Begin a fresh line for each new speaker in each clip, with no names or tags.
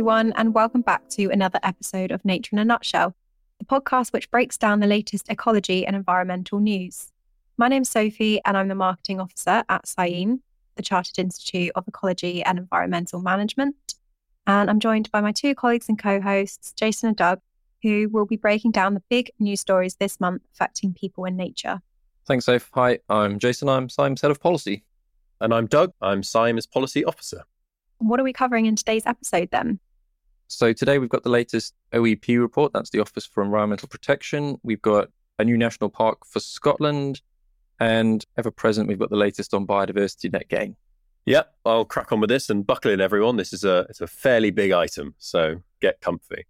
everyone, and welcome back to another episode of Nature in a Nutshell, the podcast which breaks down the latest ecology and environmental news. My name's Sophie, and I'm the marketing officer at CIEEM, the Chartered Institute of Ecology and Environmental Management. And I'm joined by my two colleagues and co hosts, Jason and Doug, who will be breaking down the big news stories this month affecting people and nature.
Thanks, Soph. Hi, I'm Jason. I'm CIEEM's head of policy.
And I'm Doug. I'm CIEEM's policy officer.
What are we covering in today's episode then?
So, today we've got the latest OEP report. That's the Office for Environmental Protection. We've got a new national park for Scotland. And ever present, we've got the latest on biodiversity net gain.
Yep, I'll crack on with this and buckle in, everyone. This is a it's a fairly big item, so get comfy.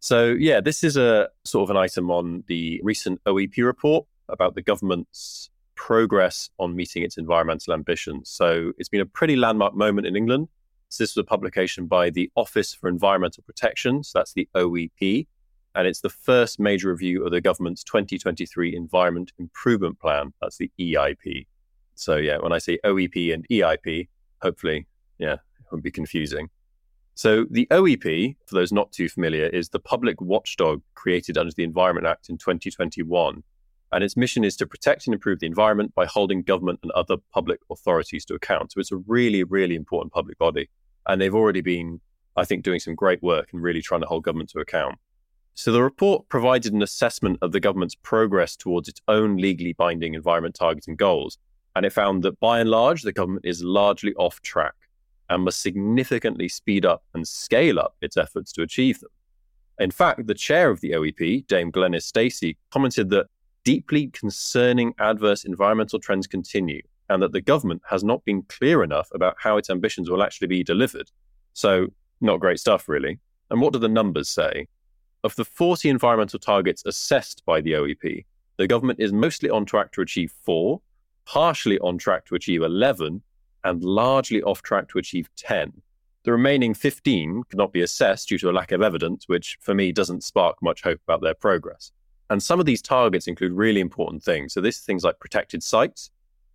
So yeah, this is a sort of an item on the recent OEP report about the government's progress on meeting its environmental ambitions. So it's been a pretty landmark moment in England. So this was a publication by the Office for Environmental Protection, so that's the OEP, and it's the first major review of the government's 2023 Environment Improvement Plan, that's the EIP. So yeah, when I say OEP and EIP, hopefully, yeah, it won't be confusing. So the OEP, for those not too familiar, is the public watchdog created under the Environment Act in 2021 and its mission is to protect and improve the environment by holding government and other public authorities to account. So it's a really, really important public body. And they've already been, I think, doing some great work and really trying to hold government to account. So the report provided an assessment of the government's progress towards its own legally binding environment targets and goals. And it found that by and large, the government is largely off track and must significantly speed up and scale up its efforts to achieve them. In fact, the chair of the OEP, Dame Glenys Stacey, commented that deeply concerning adverse environmental trends continue and that the government has not been clear enough about how its ambitions will actually be delivered. So, not great stuff, really. And what do the numbers say? Of the 40 environmental targets assessed by the OEP, the government is mostly on track to achieve four, partially on track to achieve 11, and largely off track to achieve 10. The remaining 15 cannot be assessed due to a lack of evidence, which for me doesn't spark much hope about their progress. And some of these targets include really important things. So, this is things like protected sites,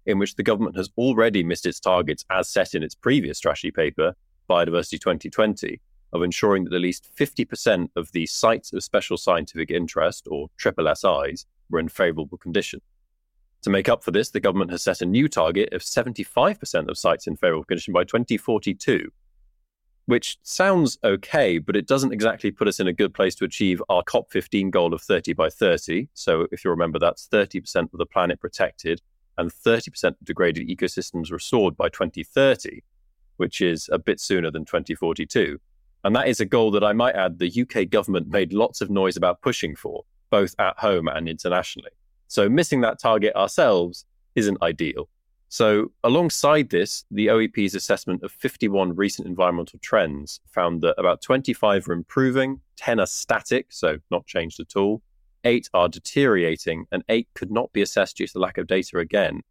in which the government has already missed its targets as set in its previous strategy paper, Biodiversity 2020, of ensuring that at least 50% of the sites of special scientific interest, or triple SIs, were in favourable condition. To make up for this, the government has set a new target of 75% of sites in favourable condition by 2042, which sounds okay, but it doesn't exactly put us in a good place to achieve our COP15 goal of 30 by 30. So, if you remember, that's 30% of the planet protected and 30% of degraded ecosystems restored by 2030, which is a bit sooner than 2042. And that is a goal that I might add the UK government made lots of noise about pushing for, both at home and internationally. So, missing that target ourselves isn't ideal. So, alongside this, the OEP's assessment of 51 recent environmental trends found that about 25 are improving, 10 are static, so not changed at all, 8 are deteriorating, and 8 could not be assessed due to lack of data again,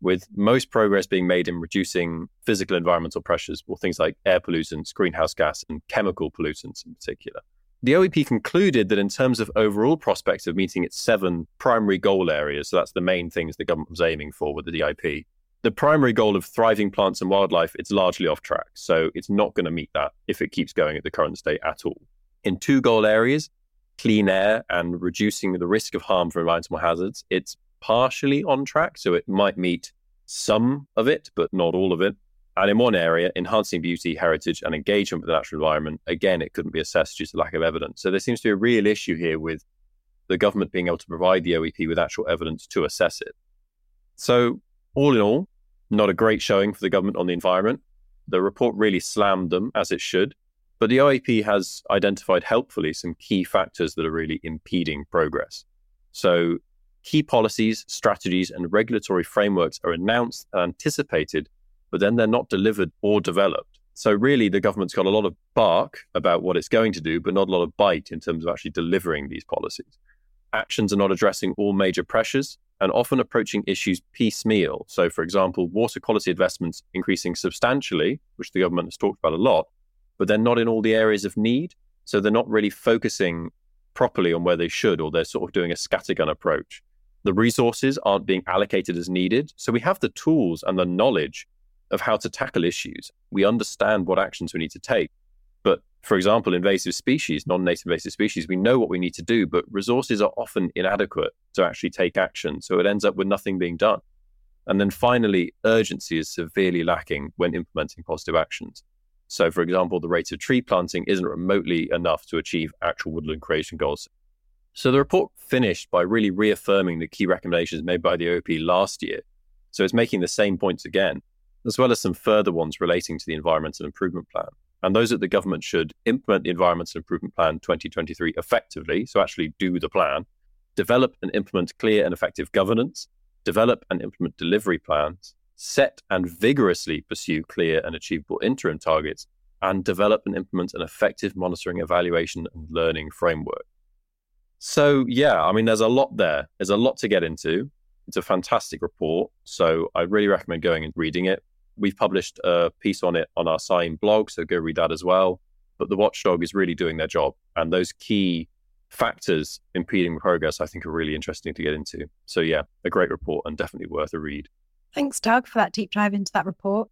with most progress being made in reducing physical environmental pressures, or things like air pollutants, greenhouse gas, and chemical pollutants in particular. The OEP concluded that in terms of overall prospects of meeting its seven primary goal areas, so that's the main things the government was aiming for with the EIP, the primary goal of thriving plants and wildlife, it's largely off track. So it's not going to meet that if it keeps going at the current state at all. In two goal areas, clean air and reducing the risk of harm from environmental hazards, it's partially on track. So it might meet some of it, but not all of it. And in one area, enhancing beauty, heritage, and engagement with the natural environment, again, it couldn't be assessed due to lack of evidence. So there seems to be a real issue here with the government being able to provide the OEP with actual evidence to assess it. So, all in all, not a great showing for the government on the environment. The report really slammed them, as it should. But the OEP has identified helpfully some key factors that are really impeding progress. So, key policies, strategies, and regulatory frameworks are announced and anticipated, but then they're not delivered or developed. So, really, the government's got a lot of bark about what it's going to do, but not a lot of bite in terms of actually delivering these policies. Actions are not addressing all major pressures, and often approaching issues piecemeal. So, for example, water quality investments increasing substantially, which the government has talked about a lot, but they're not in all the areas of need. So, they're not really focusing properly on where they should, or they're sort of doing a scattergun approach. The resources aren't being allocated as needed. So, we have the tools and the knowledge of how to tackle issues. We understand what actions we need to take, but For example, invasive species, non native invasive species, we know what we need to do, but resources are often inadequate to actually take action. So it ends up with nothing being done. And then finally, urgency is severely lacking when implementing positive actions. So, for example, the rate of tree planting isn't remotely enough to achieve actual woodland creation goals. So, the report finished by really reaffirming the key recommendations made by the OEP last year. So, it's making the same points again, as well as some further ones relating to the Environmental Improvement Plan. And those that the government should implement the Environmental Improvement Plan 2023 effectively, so actually do the plan, develop and implement clear and effective governance, develop and implement delivery plans, set and vigorously pursue clear and achievable interim targets, and develop and implement an effective monitoring, evaluation, and learning framework. So, yeah, I mean, there's a lot there. There's a lot to get into. It's a fantastic report. So, I really recommend going and reading it. We've published a piece on it on our CIEEM blog, so go read that as well. But the watchdog is really doing their job. And those key factors impeding progress, I think, are really interesting to get into. So, yeah, a great report and definitely worth a read.
Thanks, Doug, for that deep dive into that report.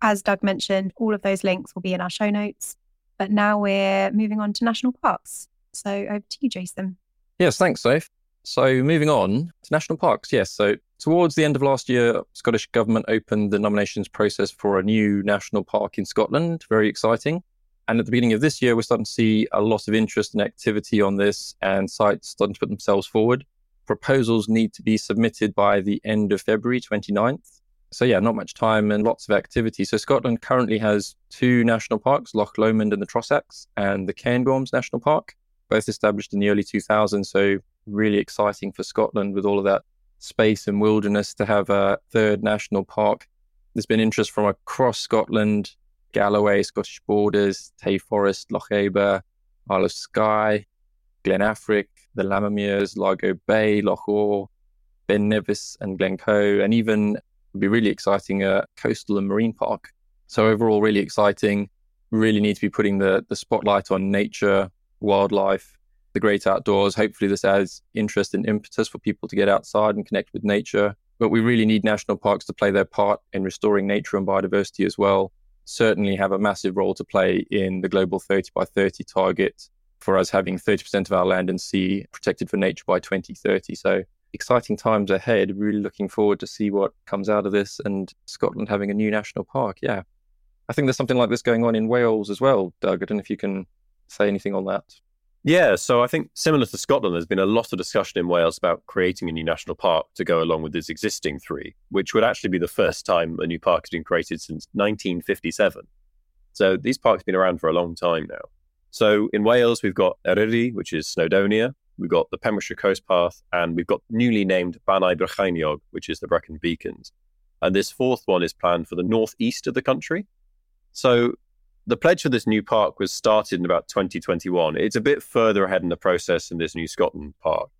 As Doug mentioned, all of those links will be in our show notes. But now we're moving on to national parks. So, over to you, Jason.
Yes, thanks, Soph. So, moving on to national parks. Yes, so towards the end of last year, Scottish Government opened the nominations process for a new national park in Scotland. Very exciting. And at the beginning of this year, we're starting to see a lot of interest and activity on this and sites starting to put themselves forward. Proposals need to be submitted by the end of February 29th. So, yeah, not much time and lots of activity. So, Scotland currently has two national parks, Loch Lomond and the Trossachs, and the Cairngorms National Park, both established in the early 2000s. So, really exciting for Scotland with all of that space and wilderness to have a third national park. There's been interest from across Scotland Galloway, Scottish Borders, Tay Forest, Lochaber, Isle of Skye, Glen Affric, the Lammermuirs, Largo Bay, Loch Awe, Ben Nevis, and Glencoe, and even would be really exciting a coastal and marine park. So overall, really exciting. Really need to be putting the the spotlight on nature, wildlife, the great outdoors. Hopefully, this adds interest and impetus for people to get outside and connect with nature. But we really need national parks to play their part in restoring nature and biodiversity as well certainly have a massive role to play in the global 30 by 30 target for us having 30% of our land and sea protected for nature by 2030. So exciting times ahead. Really looking forward to see what comes out of this and Scotland having a new national park. Yeah. I think there's something like this going on in Wales as well, Doug. I don't know if you can say anything on that.
Yeah, so I think similar to Scotland, there's been a lot of discussion in Wales about creating a new national park to go along with these existing three, which would actually be the first time a new park has been created since 1957. So these parks have been around for a long time now. So in Wales, we've got Eryri, which is Snowdonia, we've got the Pembrokeshire Coast Path, and we've got newly named Bannau Brycheiniog, which is the Brecon Beacons. And this fourth one is planned for the northeast of the country. So the pledge for this new park was started in about 2021. It's a bit further ahead in the process than this new Scotland park.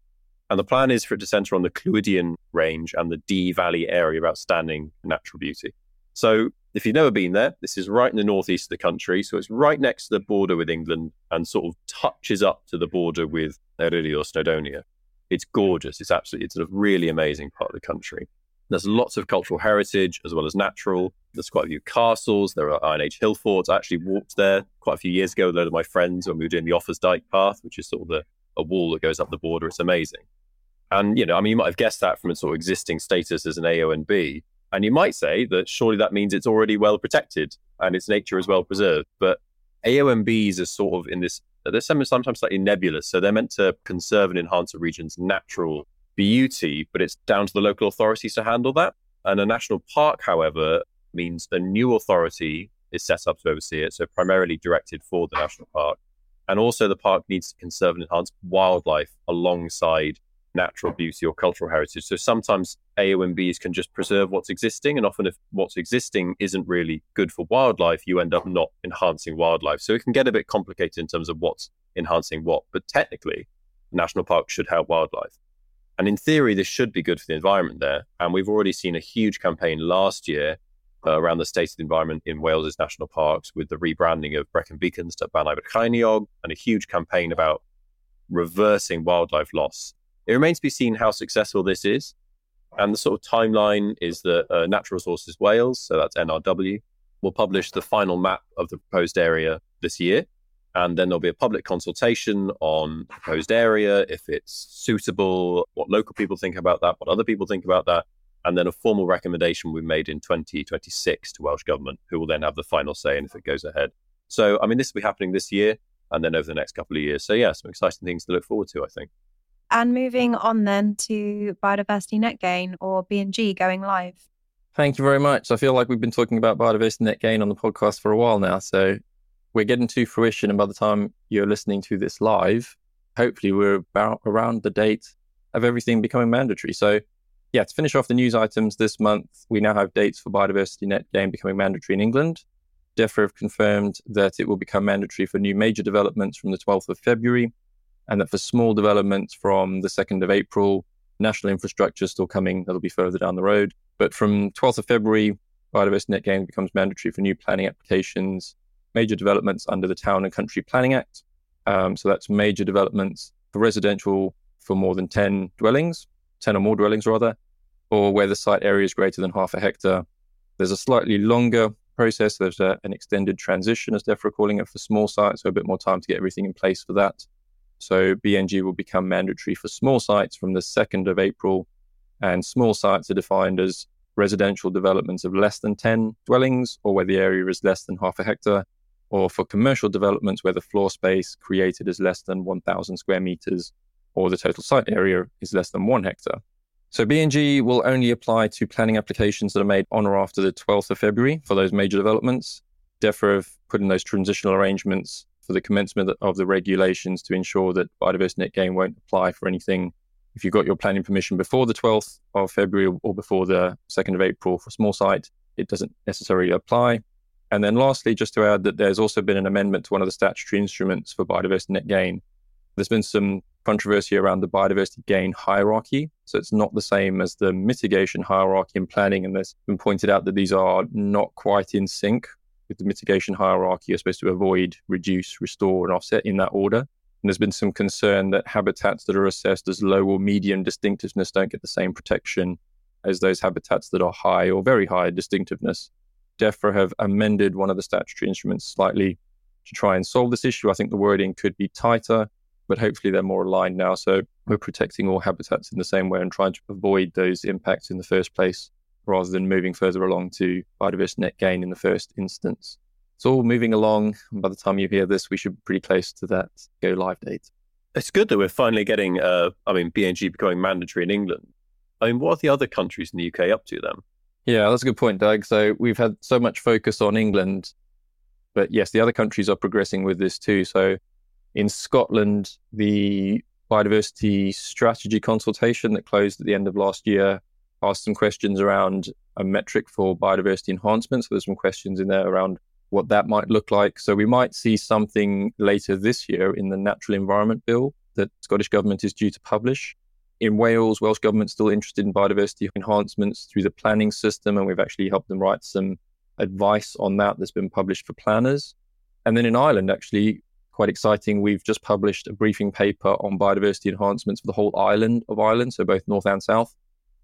And the plan is for it to centre on the Clwydian range and the Dee Valley area of outstanding natural beauty. So, if you've never been there, this is right in the northeast of the country. So, it's right next to the border with England and sort of touches up to the border with Eryri or Snowdonia. It's gorgeous. It's absolutely, it's a really amazing part of the country. There's lots of cultural heritage as well as natural. There's quite a few castles. There are Iron Age hill forts. I actually walked there quite a few years ago with a load of my friends when we were doing the Offa's Dyke path, which is sort of the, a wall that goes up the border. It's amazing. And, you know, I mean, you might have guessed that from its sort of existing status as an AONB. And you might say that surely that means it's already well protected and its nature is well preserved. But AONBs are sort of in this, they're sometimes slightly nebulous. So they're meant to conserve and enhance a region's natural beauty, but it's down to the local authorities to handle that. And a national park, however, means a new authority is set up to oversee it, so primarily directed for the national park. And also, the park needs to conserve and enhance wildlife alongside natural beauty or cultural heritage. So sometimes AONBs can just preserve what's existing, and often if what's existing isn't really good for wildlife, you end up not enhancing wildlife. So it can get a bit complicated in terms of what's enhancing what. But technically, national parks should help wildlife. And in theory, this should be good for the environment there. And we've already seen a huge campaign last year uh, around the state of the environment in Wales's national parks with the rebranding of Brecon Beacons to Bannau Brycheiniog and a huge campaign about reversing wildlife loss. It remains to be seen how successful this is. And the sort of timeline is that uh, Natural Resources Wales, so that's NRW, will publish the final map of the proposed area this year. And then there'll be a public consultation on proposed area, if it's suitable, what local people think about that, what other people think about that. And then a formal recommendation will be made in 2026 to Welsh Government, who will then have the final say in if it goes ahead. So, I mean, this will be happening this year and then over the next couple of years. So, yeah, some exciting things to look forward to, I think.
And moving on then to biodiversity net gain or BNG going live.
Thank you very much. I feel like we've been talking about biodiversity net gain on the podcast for a while now. So we're getting to fruition. And by the time you're listening to this live, hopefully we're about around the date of everything becoming mandatory. So, yeah, to finish off the news items this month, we now have dates for biodiversity net gain becoming mandatory in England. DEFRA have confirmed that it will become mandatory for new major developments from the 12th of February, and that for small developments from the 2nd of April, national infrastructure is still coming. That'll be further down the road. But from 12th of February, biodiversity net gain becomes mandatory for new planning applications, major developments under the Town and Country Planning Act. Um, so that's major developments for residential for more than 10 dwellings, 10 or more dwellings rather, or where the site area is greater than half a hectare. There's a slightly longer process. There's a, an extended transition, as DEFRA calling it, for small sites, so a bit more time to get everything in place for that. So BNG will become mandatory for small sites from the 2nd of April and small sites are defined as residential developments of less than 10 dwellings or where the area is less than half a hectare, or for commercial developments where the floor space created is less than 1,000 square meters or the total site area is less than one hectare. So BNG will only apply to planning applications that are made on or after the 12th of February for those major developments. DEFRA have put in those transitional arrangements for the commencement of the regulations to ensure that biodiversity net gain won't apply for anything if you got your planning permission before the 12th of February or before the 2nd of April for a small site, it doesn't necessarily apply. And then lastly, just to add that there's also been an amendment to one of the statutory instruments for biodiversity net gain. There's been some controversy around the biodiversity gain hierarchy. So it's not the same as the mitigation hierarchy in planning. And there's been pointed out that these are not quite in sync with the mitigation hierarchy. You're supposed to avoid, reduce, restore, and offset in that order. And there's been some concern that habitats that are assessed as low or medium distinctiveness don't get the same protection as those habitats that are high or very high distinctiveness. DEFRA have amended one of the statutory instruments slightly to try and solve this issue. I think the wording could be tighter, but hopefully they're more aligned now. So we're protecting all habitats in the same way and trying to avoid those impacts in the first place rather than moving further along to biodiversity net gain in the first instance. It's all moving along. And by the time you hear this, we should be pretty close to that go live date.
It's good that we're finally getting, uh, I mean, BNG becoming mandatory in England. I mean, what are the other countries in the UK up to then?
Yeah, that's a good point, Doug. So we've had so much focus on England, but yes, the other countries are progressing with this too. So in Scotland, the biodiversity strategy consultation that closed at the end of last year asked some questions around a metric for biodiversity enhancement. So there's some questions in there around what that might look like. So we might see something later this year in the Natural Environment Bill that Scottish Government is due to publish. In Wales, Welsh Government's still interested in biodiversity enhancements through the planning system, and we've actually helped them write some advice on that that's been published for planners. And then in Ireland, actually, quite exciting, we've just published a briefing paper on biodiversity enhancements for the whole island of Ireland, so both north and south.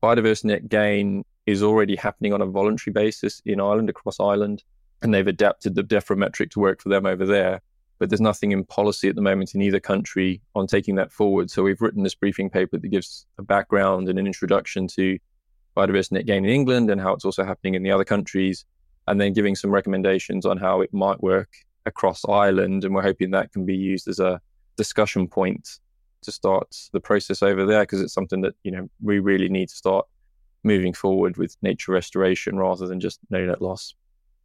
Biodiversity net gain is already happening on a voluntary basis in Ireland, across Ireland and they've adapted the DEFRA metric to work for them over there. But there's nothing in policy at the moment in either country on taking that forward. So we've written this briefing paper that gives a background and an introduction to biodiversity net gain in England and how it's also happening in the other countries, and then giving some recommendations on how it might work across Ireland. And we're hoping that can be used as a discussion point to start the process over there because it's something that you know we really need to start moving forward with nature restoration rather than just no net loss.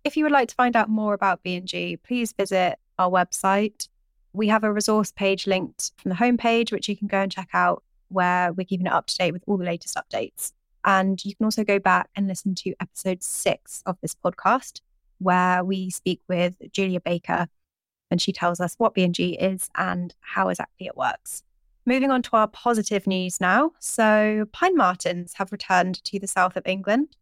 If you would like to find out more about BNG, please visit our website. We have a resource page linked from the homepage, which you can go and check out, where we're keeping it up to date with all the latest updates. And you can also go back and listen to episode six of this podcast, where we speak with Julia Baker and she tells us what BNG is and how exactly it works. Moving on to our positive news now. So, pine martens have returned to the south of England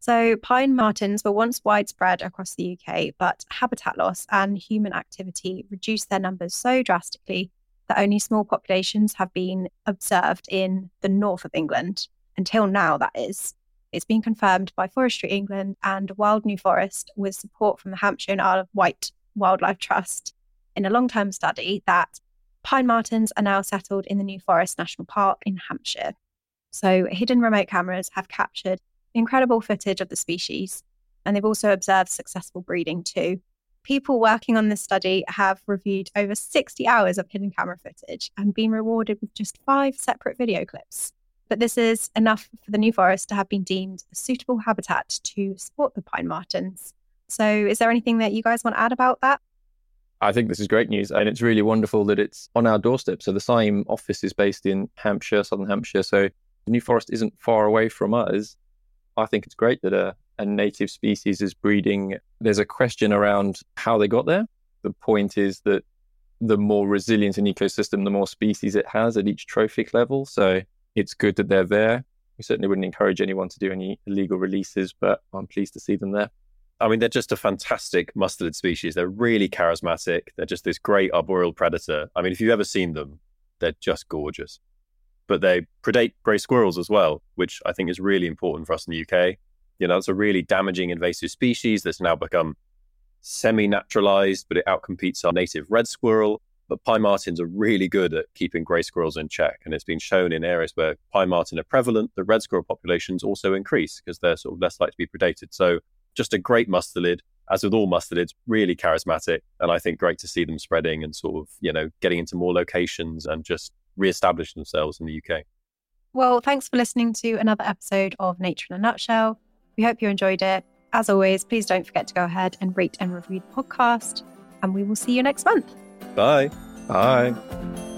so, pine martens were once widespread across the UK, but habitat loss and human activity reduced their numbers so drastically that only small populations have been observed in the north of England. Until now, that is. It's been confirmed by Forestry England and Wild New Forest with support from the Hampshire and Isle of Wight Wildlife Trust. in a long term study that pine martens are now settled in the New Forest National Park in Hampshire. So, hidden remote cameras have captured incredible footage of the species, and they've also observed successful breeding too. People working on this study have reviewed over 60 hours of hidden camera footage and been rewarded with just five separate video clips. But this is enough for the New Forest to have been deemed a suitable habitat to support the pine martens. So, is there anything that you guys want to add about that?
I think this is great news. And it's really wonderful that it's on our doorstep. So, the CIEEM office is based in Hampshire, Southern Hampshire. So, the New Forest isn't far away from us. I think it's great that a, a native species is breeding. There's a question around how they got there. The point is that the more resilient an ecosystem, the more species it has at each trophic level. So it's good that they're there. We certainly wouldn't encourage anyone to do any illegal releases, but I'm pleased to see them there.
I mean, they're just a fantastic mustelid species. They're really charismatic. They're just this great arboreal predator. I mean, if you've ever seen them, they're just gorgeous but they predate grey squirrels as well, which I think is really important for us in the UK. You know, it's a really damaging invasive species that's now become semi naturalized, but it outcompetes our native red squirrel. But pine martens are really good at keeping grey squirrels in check. And it's been shown in areas where pine marten are prevalent, the red squirrel populations also increase because they're sort of less likely to be predated. So just a great mustelid, as with all mustelids, really charismatic. And I think great to see them spreading and sort of, you know, getting into more locations and just re-establish themselves in the UK.
Well, thanks for listening to another episode of Nature in a Nutshell. We hope you enjoyed it. As always, please don't forget to go ahead and rate and review the podcast. And we will see you next month.
Bye.
Bye.